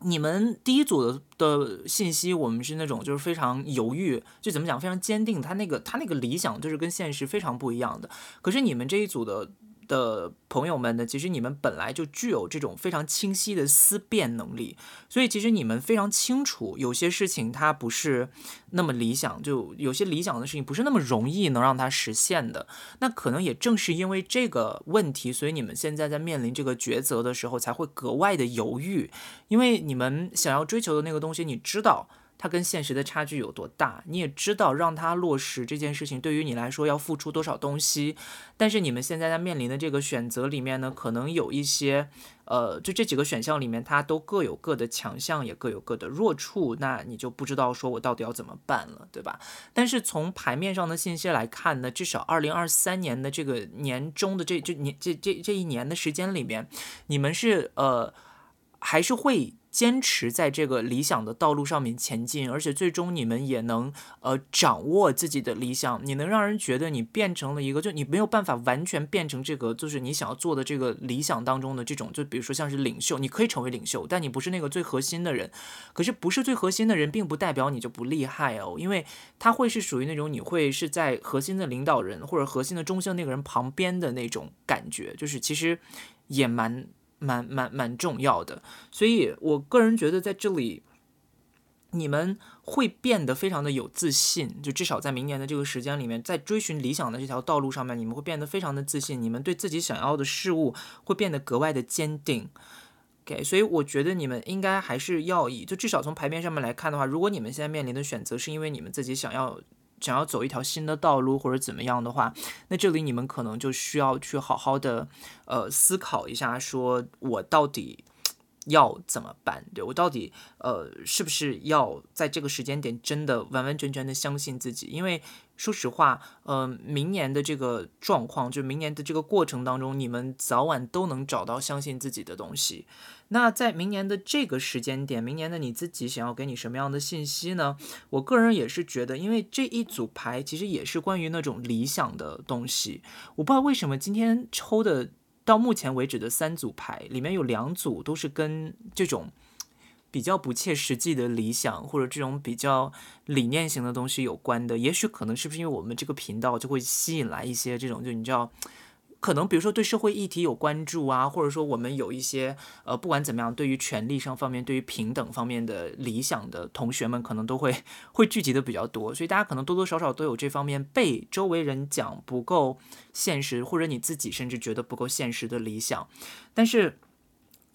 你们第一组的的信息，我们是那种就是非常犹豫，就怎么讲，非常坚定，他那个他那个理想就是跟现实非常不一样的。可是你们这一组的。的朋友们呢，其实你们本来就具有这种非常清晰的思辨能力，所以其实你们非常清楚，有些事情它不是那么理想，就有些理想的事情不是那么容易能让它实现的。那可能也正是因为这个问题，所以你们现在在面临这个抉择的时候才会格外的犹豫，因为你们想要追求的那个东西，你知道。它跟现实的差距有多大？你也知道，让它落实这件事情对于你来说要付出多少东西。但是你们现在在面临的这个选择里面呢，可能有一些，呃，就这几个选项里面，它都各有各的强项，也各有各的弱处。那你就不知道说我到底要怎么办了，对吧？但是从牌面上的信息来看呢，至少二零二三年的这个年中的这这年这这这一年的时间里面，你们是呃。还是会坚持在这个理想的道路上面前进，而且最终你们也能呃掌握自己的理想，你能让人觉得你变成了一个，就你没有办法完全变成这个，就是你想要做的这个理想当中的这种，就比如说像是领袖，你可以成为领袖，但你不是那个最核心的人。可是不是最核心的人，并不代表你就不厉害哦，因为他会是属于那种你会是在核心的领导人或者核心的中心那个人旁边的那种感觉，就是其实也蛮。蛮蛮蛮重要的，所以我个人觉得在这里，你们会变得非常的有自信，就至少在明年的这个时间里面，在追寻理想的这条道路上面，你们会变得非常的自信，你们对自己想要的事物会变得格外的坚定。OK，所以我觉得你们应该还是要以，就至少从牌面上面来看的话，如果你们现在面临的选择是因为你们自己想要。想要走一条新的道路或者怎么样的话，那这里你们可能就需要去好好的呃思考一下，说我到底要怎么办？对我到底呃是不是要在这个时间点真的完完全全的相信自己？因为说实话，呃，明年的这个状况，就明年的这个过程当中，你们早晚都能找到相信自己的东西。那在明年的这个时间点，明年的你自己想要给你什么样的信息呢？我个人也是觉得，因为这一组牌其实也是关于那种理想的东西。我不知道为什么今天抽的到目前为止的三组牌里面有两组都是跟这种比较不切实际的理想或者这种比较理念型的东西有关的。也许可能是不是因为我们这个频道就会吸引来一些这种，就你知道。可能比如说对社会议题有关注啊，或者说我们有一些呃，不管怎么样，对于权利上方面、对于平等方面的理想的同学们，可能都会 会聚集的比较多，所以大家可能多多少少都有这方面被周围人讲不够现实，或者你自己甚至觉得不够现实的理想。但是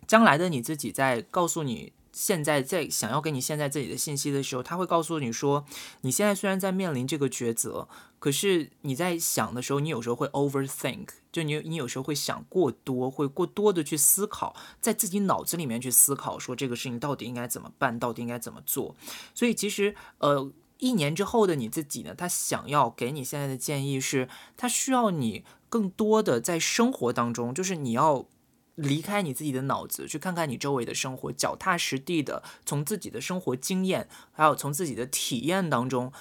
将来的你自己在告诉你。现在在想要给你现在自己的信息的时候，他会告诉你说，你现在虽然在面临这个抉择，可是你在想的时候，你有时候会 overthink，就你你有时候会想过多，会过多的去思考，在自己脑子里面去思考，说这个事情到底应该怎么办，到底应该怎么做。所以其实呃，一年之后的你自己呢，他想要给你现在的建议是，他需要你更多的在生活当中，就是你要。离开你自己的脑子，去看看你周围的生活，脚踏实地的从自己的生活经验，还有从自己的体验当中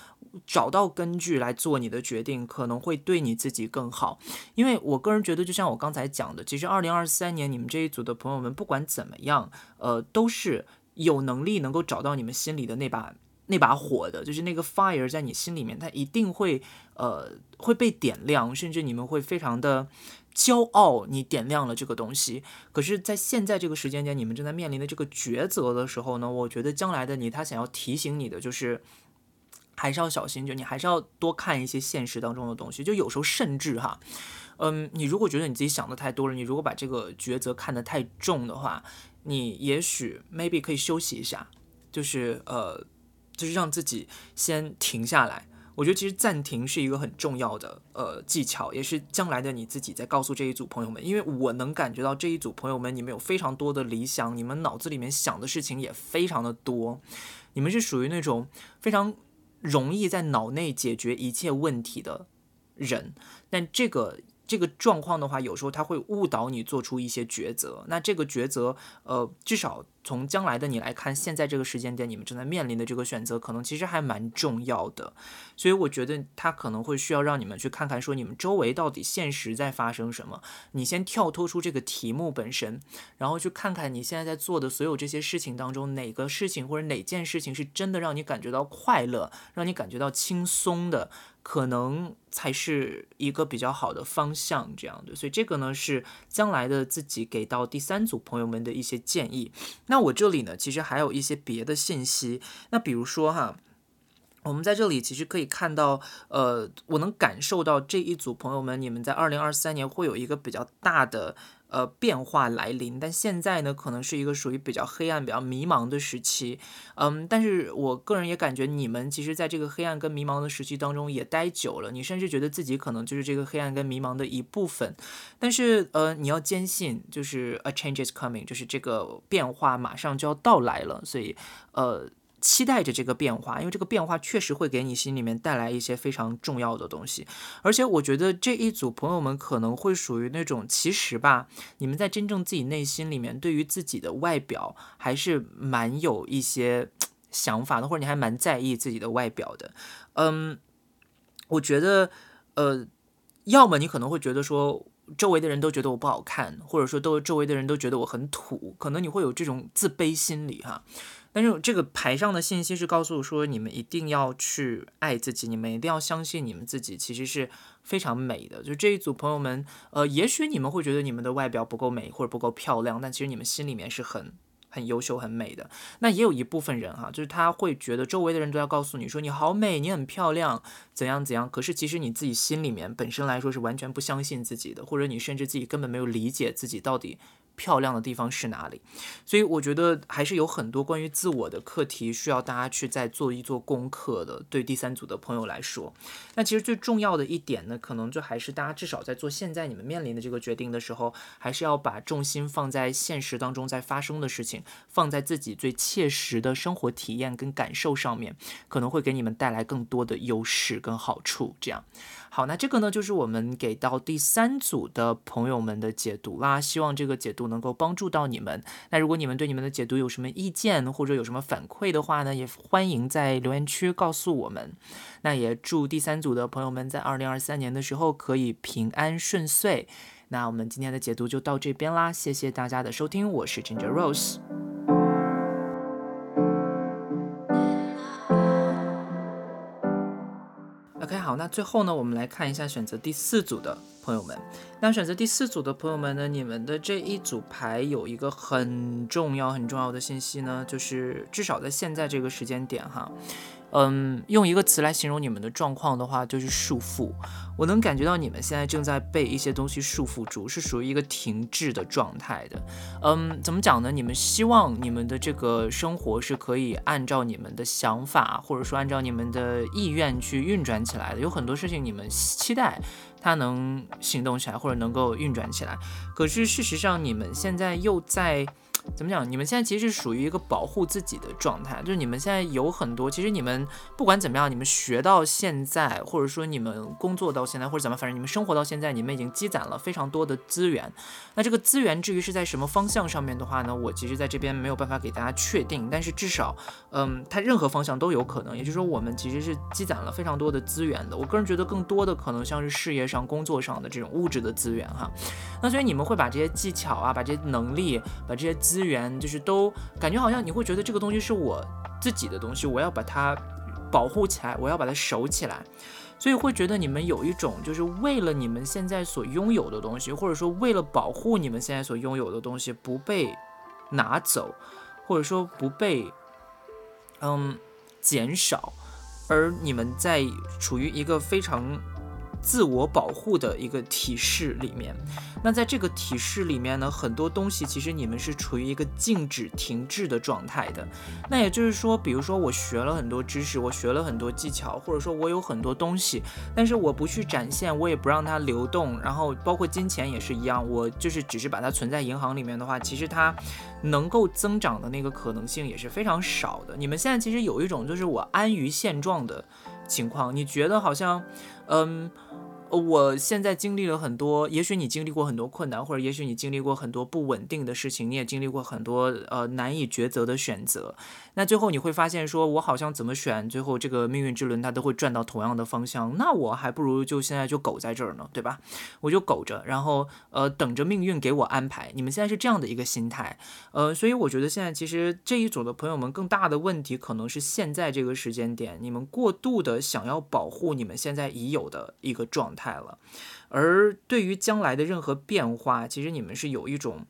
找到根据来做你的决定，可能会对你自己更好。因为我个人觉得，就像我刚才讲的，其实二零二三年你们这一组的朋友们，不管怎么样，呃，都是有能力能够找到你们心里的那把那把火的，就是那个 fire 在你心里面，它一定会呃会被点亮，甚至你们会非常的。骄傲，你点亮了这个东西。可是，在现在这个时间点，你们正在面临的这个抉择的时候呢？我觉得将来的你，他想要提醒你的就是，还是要小心，就你还是要多看一些现实当中的东西。就有时候甚至哈，嗯，你如果觉得你自己想的太多了，你如果把这个抉择看得太重的话，你也许 maybe 可以休息一下，就是呃，就是让自己先停下来。我觉得其实暂停是一个很重要的呃技巧，也是将来的你自己在告诉这一组朋友们，因为我能感觉到这一组朋友们，你们有非常多的理想，你们脑子里面想的事情也非常的多，你们是属于那种非常容易在脑内解决一切问题的人，但这个。这个状况的话，有时候他会误导你做出一些抉择。那这个抉择，呃，至少从将来的你来看，现在这个时间点你们正在面临的这个选择，可能其实还蛮重要的。所以我觉得他可能会需要让你们去看看，说你们周围到底现实在发生什么。你先跳脱出这个题目本身，然后去看看你现在在做的所有这些事情当中，哪个事情或者哪件事情是真的让你感觉到快乐，让你感觉到轻松的。可能才是一个比较好的方向，这样的，所以这个呢是将来的自己给到第三组朋友们的一些建议。那我这里呢，其实还有一些别的信息。那比如说哈，我们在这里其实可以看到，呃，我能感受到这一组朋友们，你们在二零二三年会有一个比较大的。呃，变化来临，但现在呢，可能是一个属于比较黑暗、比较迷茫的时期。嗯，但是我个人也感觉，你们其实在这个黑暗跟迷茫的时期当中也待久了，你甚至觉得自己可能就是这个黑暗跟迷茫的一部分。但是，呃，你要坚信，就是 a change is coming，就是这个变化马上就要到来了。所以，呃。期待着这个变化，因为这个变化确实会给你心里面带来一些非常重要的东西。而且我觉得这一组朋友们可能会属于那种，其实吧，你们在真正自己内心里面，对于自己的外表还是蛮有一些想法的，或者你还蛮在意自己的外表的。嗯，我觉得，呃，要么你可能会觉得说。周围的人都觉得我不好看，或者说都周围的人都觉得我很土，可能你会有这种自卑心理哈。但是这个牌上的信息是告诉我说，你们一定要去爱自己，你们一定要相信你们自己其实是非常美的。就这一组朋友们，呃，也许你们会觉得你们的外表不够美或者不够漂亮，但其实你们心里面是很。很优秀、很美的，那也有一部分人哈，就是他会觉得周围的人都要告诉你说你好美，你很漂亮，怎样怎样。可是其实你自己心里面本身来说是完全不相信自己的，或者你甚至自己根本没有理解自己到底。漂亮的地方是哪里？所以我觉得还是有很多关于自我的课题需要大家去再做一做功课的。对第三组的朋友来说，那其实最重要的一点呢，可能就还是大家至少在做现在你们面临的这个决定的时候，还是要把重心放在现实当中在发生的事情，放在自己最切实的生活体验跟感受上面，可能会给你们带来更多的优势跟好处。这样。好，那这个呢，就是我们给到第三组的朋友们的解读啦。希望这个解读能够帮助到你们。那如果你们对你们的解读有什么意见或者有什么反馈的话呢，也欢迎在留言区告诉我们。那也祝第三组的朋友们在二零二三年的时候可以平安顺遂。那我们今天的解读就到这边啦，谢谢大家的收听，我是 Ginger Rose。OK，好，那最后呢，我们来看一下选择第四组的朋友们。那选择第四组的朋友们呢，你们的这一组牌有一个很重要、很重要的信息呢，就是至少在现在这个时间点哈。嗯，用一个词来形容你们的状况的话，就是束缚。我能感觉到你们现在正在被一些东西束缚住，是属于一个停滞的状态的。嗯，怎么讲呢？你们希望你们的这个生活是可以按照你们的想法，或者说按照你们的意愿去运转起来的。有很多事情你们期待它能行动起来，或者能够运转起来。可是事实上，你们现在又在。怎么讲？你们现在其实是属于一个保护自己的状态，就是你们现在有很多，其实你们不管怎么样，你们学到现在，或者说你们工作到现在，或者怎么，反正你们生活到现在，你们已经积攒了非常多的资源。那这个资源至于是在什么方向上面的话呢？我其实在这边没有办法给大家确定，但是至少，嗯，它任何方向都有可能。也就是说，我们其实是积攒了非常多的资源的。我个人觉得更多的可能像是事业上、工作上的这种物质的资源哈。那所以你们会把这些技巧啊，把这些能力，把这些资资源就是都感觉好像你会觉得这个东西是我自己的东西，我要把它保护起来，我要把它守起来，所以会觉得你们有一种就是为了你们现在所拥有的东西，或者说为了保护你们现在所拥有的东西不被拿走，或者说不被嗯减少，而你们在处于一个非常。自我保护的一个体式里面，那在这个体式里面呢，很多东西其实你们是处于一个静止停滞的状态的。那也就是说，比如说我学了很多知识，我学了很多技巧，或者说我有很多东西，但是我不去展现，我也不让它流动，然后包括金钱也是一样，我就是只是把它存在银行里面的话，其实它能够增长的那个可能性也是非常少的。你们现在其实有一种就是我安于现状的情况，你觉得好像，嗯。我现在经历了很多，也许你经历过很多困难，或者也许你经历过很多不稳定的事情，你也经历过很多呃难以抉择的选择。那最后你会发现，说我好像怎么选，最后这个命运之轮它都会转到同样的方向。那我还不如就现在就苟在这儿呢，对吧？我就苟着，然后呃等着命运给我安排。你们现在是这样的一个心态，呃，所以我觉得现在其实这一组的朋友们更大的问题可能是现在这个时间点，你们过度的想要保护你们现在已有的一个状态。了，而对于将来的任何变化，其实你们是有一种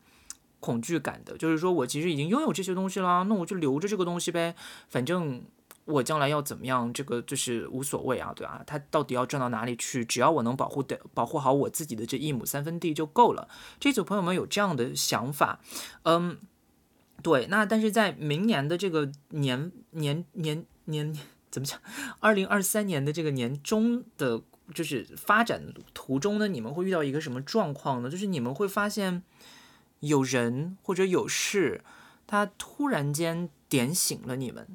恐惧感的，就是说我其实已经拥有这些东西了，那我就留着这个东西呗，反正我将来要怎么样，这个就是无所谓啊，对吧？它到底要转到哪里去？只要我能保护的保护好我自己的这一亩三分地就够了。这组朋友们有这样的想法，嗯，对，那但是在明年的这个年年年年怎么讲？二零二三年的这个年中的。就是发展途中呢，你们会遇到一个什么状况呢？就是你们会发现有人或者有事，他突然间点醒了你们。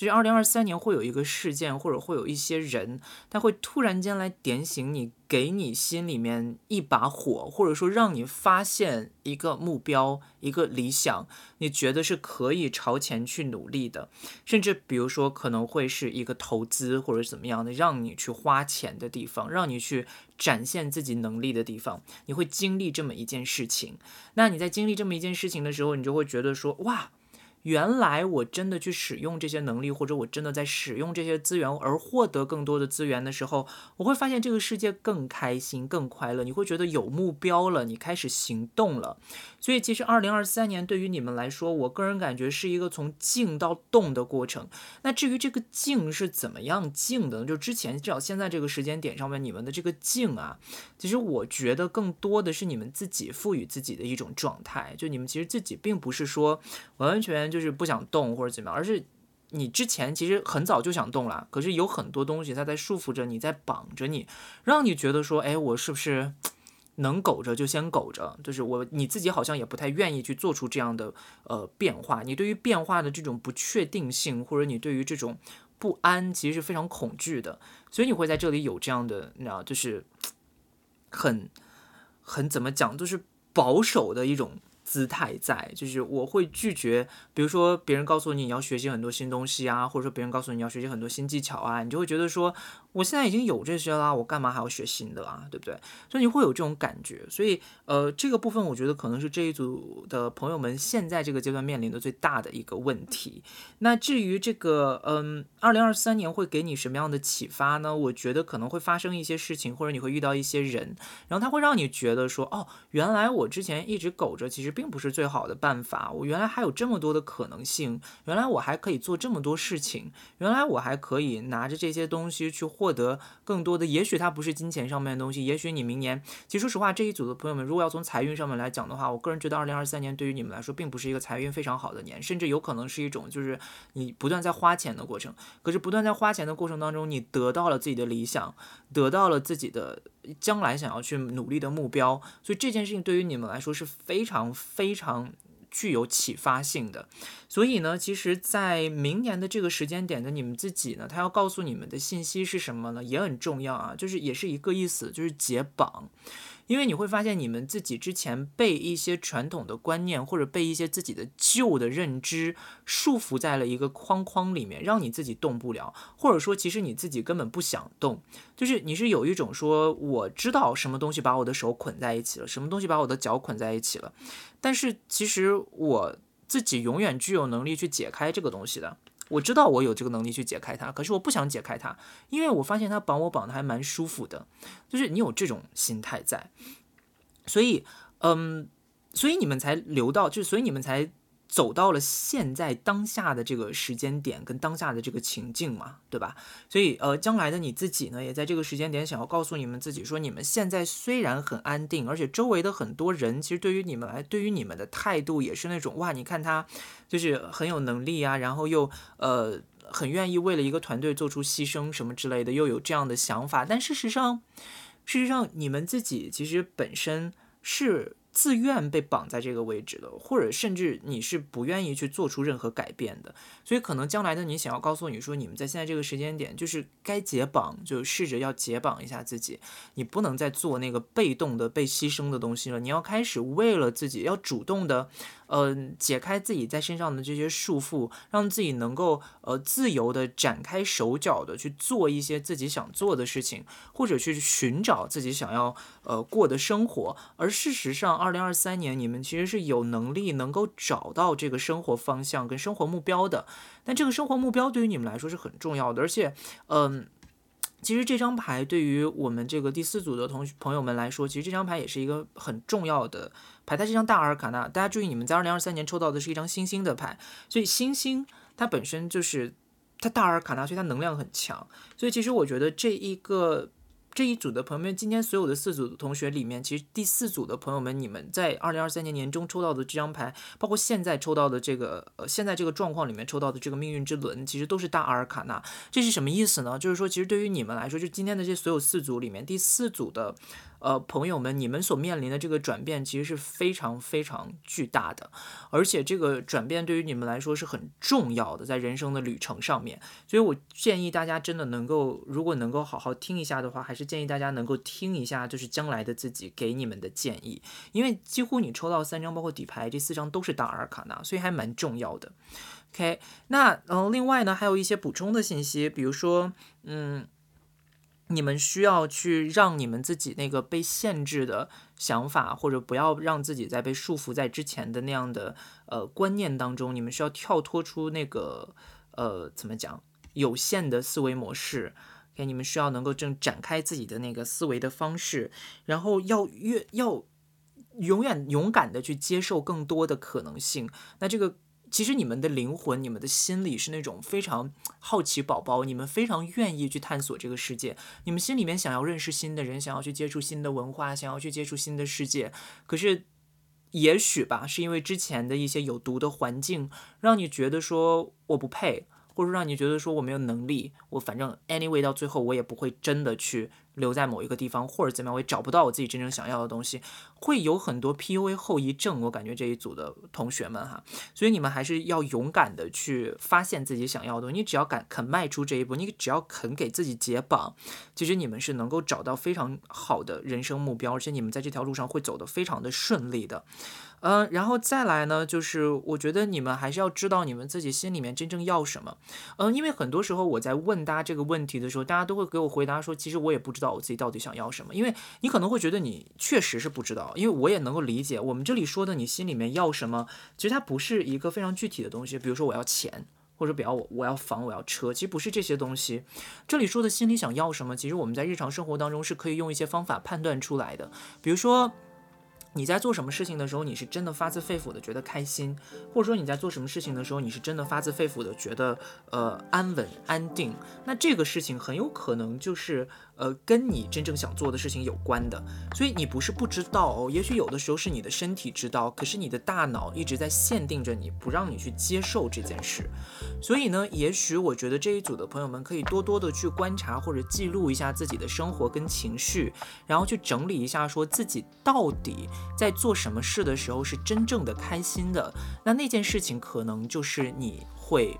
就是二零二三年会有一个事件，或者会有一些人，他会突然间来点醒你，给你心里面一把火，或者说让你发现一个目标、一个理想，你觉得是可以朝前去努力的。甚至比如说可能会是一个投资或者怎么样的，让你去花钱的地方，让你去展现自己能力的地方，你会经历这么一件事情。那你在经历这么一件事情的时候，你就会觉得说，哇。原来我真的去使用这些能力，或者我真的在使用这些资源而获得更多的资源的时候，我会发现这个世界更开心、更快乐。你会觉得有目标了，你开始行动了。所以其实二零二三年对于你们来说，我个人感觉是一个从静到动的过程。那至于这个静是怎么样静的，就之前至少现在这个时间点上面，你们的这个静啊，其实我觉得更多的是你们自己赋予自己的一种状态。就你们其实自己并不是说完完全。就是不想动或者怎么样，而是你之前其实很早就想动了，可是有很多东西它在束缚着你，在绑着你，让你觉得说，哎，我是不是能苟着就先苟着？就是我你自己好像也不太愿意去做出这样的呃变化。你对于变化的这种不确定性，或者你对于这种不安，其实是非常恐惧的，所以你会在这里有这样的，你知道，就是很很怎么讲，就是保守的一种。姿态在，就是我会拒绝，比如说别人告诉你你要学习很多新东西啊，或者说别人告诉你你要学习很多新技巧啊，你就会觉得说。我现在已经有这些啦，我干嘛还要学新的啊？对不对？所以你会有这种感觉。所以，呃，这个部分我觉得可能是这一组的朋友们现在这个阶段面临的最大的一个问题。那至于这个，嗯，二零二三年会给你什么样的启发呢？我觉得可能会发生一些事情，或者你会遇到一些人，然后他会让你觉得说，哦，原来我之前一直苟着，其实并不是最好的办法。我原来还有这么多的可能性，原来我还可以做这么多事情，原来我还可以拿着这些东西去。获得更多的，也许它不是金钱上面的东西，也许你明年，其实说实话，这一组的朋友们，如果要从财运上面来讲的话，我个人觉得二零二三年对于你们来说，并不是一个财运非常好的年，甚至有可能是一种就是你不断在花钱的过程。可是不断在花钱的过程当中，你得到了自己的理想，得到了自己的将来想要去努力的目标，所以这件事情对于你们来说是非常非常。具有启发性的，所以呢，其实，在明年的这个时间点的你们自己呢，他要告诉你们的信息是什么呢？也很重要啊，就是也是一个意思，就是解绑。因为你会发现，你们自己之前被一些传统的观念，或者被一些自己的旧的认知束缚在了一个框框里面，让你自己动不了，或者说，其实你自己根本不想动，就是你是有一种说，我知道什么东西把我的手捆在一起了，什么东西把我的脚捆在一起了，但是其实我自己永远具有能力去解开这个东西的。我知道我有这个能力去解开它，可是我不想解开它，因为我发现它绑我绑的还蛮舒服的，就是你有这种心态在，所以，嗯，所以你们才留到，就所以你们才。走到了现在当下的这个时间点跟当下的这个情境嘛，对吧？所以呃，将来的你自己呢，也在这个时间点想要告诉你们自己说，你们现在虽然很安定，而且周围的很多人其实对于你们来，对于你们的态度也是那种哇，你看他就是很有能力啊，然后又呃很愿意为了一个团队做出牺牲什么之类的，又有这样的想法。但事实上，事实上你们自己其实本身是。自愿被绑在这个位置的，或者甚至你是不愿意去做出任何改变的，所以可能将来的你想要告诉你说，你们在现在这个时间点就是该解绑，就试着要解绑一下自己，你不能再做那个被动的被牺牲的东西了，你要开始为了自己要主动的。嗯，解开自己在身上的这些束缚，让自己能够呃自由的展开手脚的去做一些自己想做的事情，或者去寻找自己想要呃过的生活。而事实上，二零二三年你们其实是有能力能够找到这个生活方向跟生活目标的。但这个生活目标对于你们来说是很重要的，而且嗯。其实这张牌对于我们这个第四组的同学朋友们来说，其实这张牌也是一个很重要的牌。它是一张大阿尔卡纳，大家注意，你们在二零二三年抽到的是一张星星的牌，所以星星它本身就是它大阿尔卡纳，所以它能量很强。所以其实我觉得这一个。这一组的朋友们，今天所有的四组的同学里面，其实第四组的朋友们，你们在二零二三年年中抽到的这张牌，包括现在抽到的这个，呃，现在这个状况里面抽到的这个命运之轮，其实都是大阿尔卡纳。这是什么意思呢？就是说，其实对于你们来说，就今天的这所有四组里面，第四组的。呃，朋友们，你们所面临的这个转变其实是非常非常巨大的，而且这个转变对于你们来说是很重要的，在人生的旅程上面。所以我建议大家真的能够，如果能够好好听一下的话，还是建议大家能够听一下，就是将来的自己给你们的建议，因为几乎你抽到三张，包括底牌这四张都是大阿尔卡纳，所以还蛮重要的。OK，那嗯，另外呢，还有一些补充的信息，比如说，嗯。你们需要去让你们自己那个被限制的想法，或者不要让自己再被束缚在之前的那样的呃观念当中。你们需要跳脱出那个呃怎么讲有限的思维模式。给你们需要能够正展开自己的那个思维的方式，然后要越要永远勇敢的去接受更多的可能性。那这个。其实你们的灵魂、你们的心里是那种非常好奇宝宝，你们非常愿意去探索这个世界，你们心里面想要认识新的人，想要去接触新的文化，想要去接触新的世界。可是，也许吧，是因为之前的一些有毒的环境，让你觉得说我不配。或者让你觉得说我没有能力，我反正 anyway 到最后我也不会真的去留在某一个地方，或者怎么样，我也找不到我自己真正想要的东西，会有很多 PUA 后遗症。我感觉这一组的同学们哈，所以你们还是要勇敢的去发现自己想要的东西。你只要敢肯迈出这一步，你只要肯给自己解绑，其实你们是能够找到非常好的人生目标，而且你们在这条路上会走得非常的顺利的。嗯，然后再来呢，就是我觉得你们还是要知道你们自己心里面真正要什么。嗯，因为很多时候我在问大家这个问题的时候，大家都会给我回答说，其实我也不知道我自己到底想要什么。因为你可能会觉得你确实是不知道，因为我也能够理解我们这里说的你心里面要什么，其实它不是一个非常具体的东西。比如说我要钱，或者比较我我要房，我要车，其实不是这些东西。这里说的心里想要什么，其实我们在日常生活当中是可以用一些方法判断出来的，比如说。你在做什么事情的时候，你是真的发自肺腑的觉得开心，或者说你在做什么事情的时候，你是真的发自肺腑的觉得呃安稳安定，那这个事情很有可能就是。呃，跟你真正想做的事情有关的，所以你不是不知道哦，也许有的时候是你的身体知道，可是你的大脑一直在限定着你，不让你去接受这件事。所以呢，也许我觉得这一组的朋友们可以多多的去观察或者记录一下自己的生活跟情绪，然后去整理一下，说自己到底在做什么事的时候是真正的开心的。那那件事情可能就是你会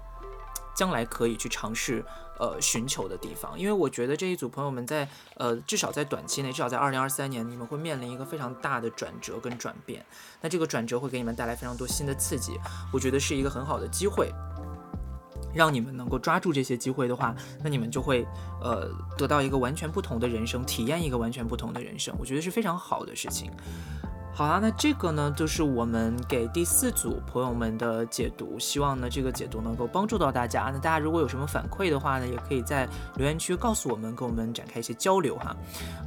将来可以去尝试。呃，寻求的地方，因为我觉得这一组朋友们在呃，至少在短期内，至少在二零二三年，你们会面临一个非常大的转折跟转变。那这个转折会给你们带来非常多新的刺激，我觉得是一个很好的机会，让你们能够抓住这些机会的话，那你们就会呃得到一个完全不同的人生，体验一个完全不同的人生，我觉得是非常好的事情。好啦，那这个呢，就是我们给第四组朋友们的解读。希望呢，这个解读能够帮助到大家。那大家如果有什么反馈的话呢，也可以在留言区告诉我们，跟我们展开一些交流哈。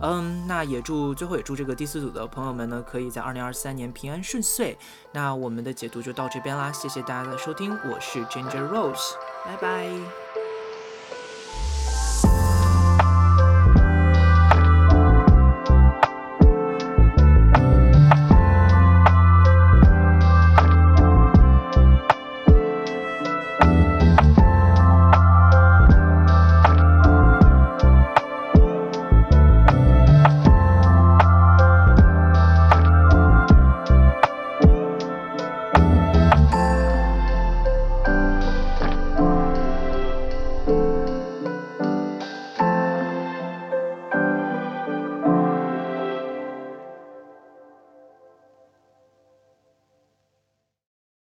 嗯，那也祝最后也祝这个第四组的朋友们呢，可以在二零二三年平安顺遂。那我们的解读就到这边啦，谢谢大家的收听，我是 Ginger Rose，拜拜。